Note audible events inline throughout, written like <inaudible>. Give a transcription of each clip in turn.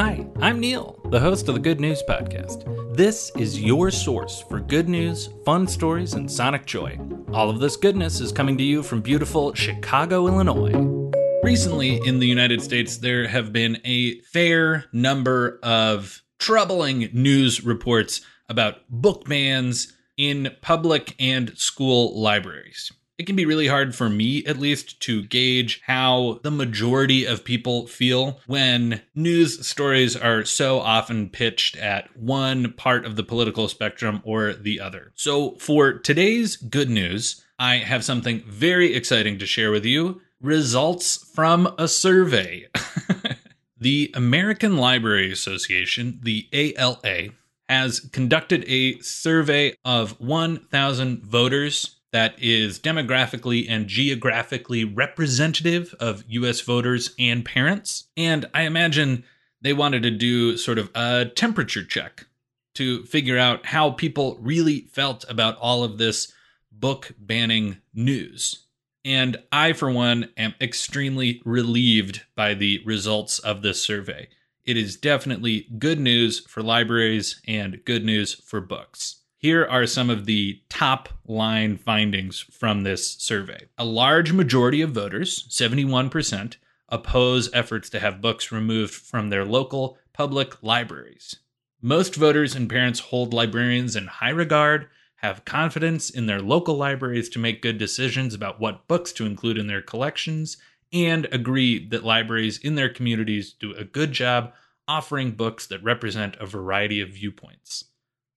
Hi, I'm Neil, the host of the Good News Podcast. This is your source for good news, fun stories, and sonic joy. All of this goodness is coming to you from beautiful Chicago, Illinois. Recently in the United States, there have been a fair number of troubling news reports about book bans in public and school libraries it can be really hard for me, at least, to gauge how the majority of people feel when news stories are so often pitched at one part of the political spectrum or the other. So, for today's good news, I have something very exciting to share with you results from a survey. <laughs> the American Library Association, the ALA, has conducted a survey of 1,000 voters that is demographically and geographically representative of US voters and parents. And I imagine they wanted to do sort of a temperature check to figure out how people really felt about all of this book banning news. And I, for one, am extremely relieved by the results of this survey. It is definitely good news for libraries and good news for books. Here are some of the top line findings from this survey. A large majority of voters, 71%, oppose efforts to have books removed from their local public libraries. Most voters and parents hold librarians in high regard, have confidence in their local libraries to make good decisions about what books to include in their collections, and agree that libraries in their communities do a good job offering books that represent a variety of viewpoints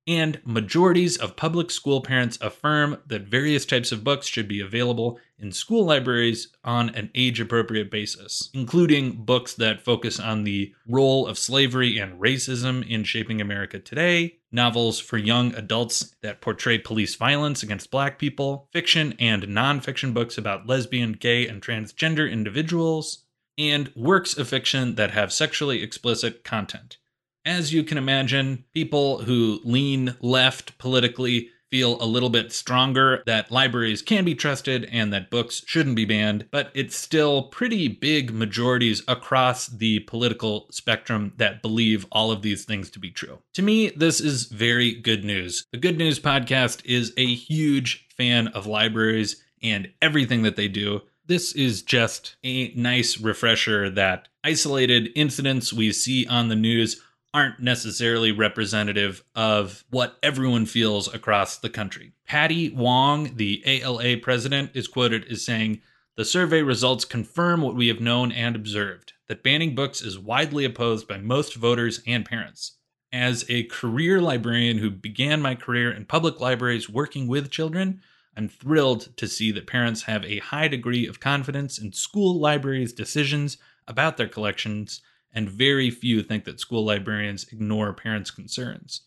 and majorities of public school parents affirm that various types of books should be available in school libraries on an age appropriate basis, including books that focus on the role of slavery and racism in shaping America today, novels for young adults that portray police violence against black people, fiction and nonfiction books about lesbian, gay, and transgender individuals, and works of fiction that have sexually explicit content. As you can imagine, people who lean left politically feel a little bit stronger that libraries can be trusted and that books shouldn't be banned, but it's still pretty big majorities across the political spectrum that believe all of these things to be true. To me, this is very good news. The Good News Podcast is a huge fan of libraries and everything that they do. This is just a nice refresher that isolated incidents we see on the news aren't necessarily representative of what everyone feels across the country. Patty Wong, the ALA president, is quoted as saying, The survey results confirm what we have known and observed that banning books is widely opposed by most voters and parents. As a career librarian who began my career in public libraries working with children, I'm thrilled to see that parents have a high degree of confidence in school libraries' decisions about their collections and very few think that school librarians ignore parents' concerns.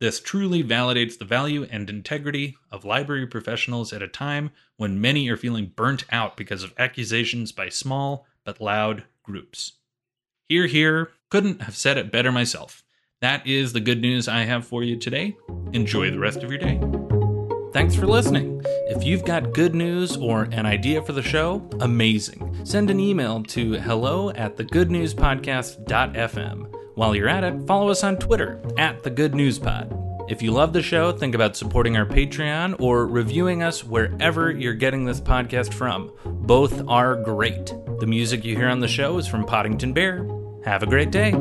This truly validates the value and integrity of library professionals at a time when many are feeling burnt out because of accusations by small but loud groups. Hear, hear, couldn't have said it better myself. That is the good news I have for you today. Enjoy the rest of your day. Thanks for listening. If you've got good news or an idea for the show, amazing. Send an email to hello at thegoodnewspodcast.fm. While you're at it, follow us on Twitter at The Good News Pod. If you love the show, think about supporting our Patreon or reviewing us wherever you're getting this podcast from. Both are great. The music you hear on the show is from Poddington Bear. Have a great day.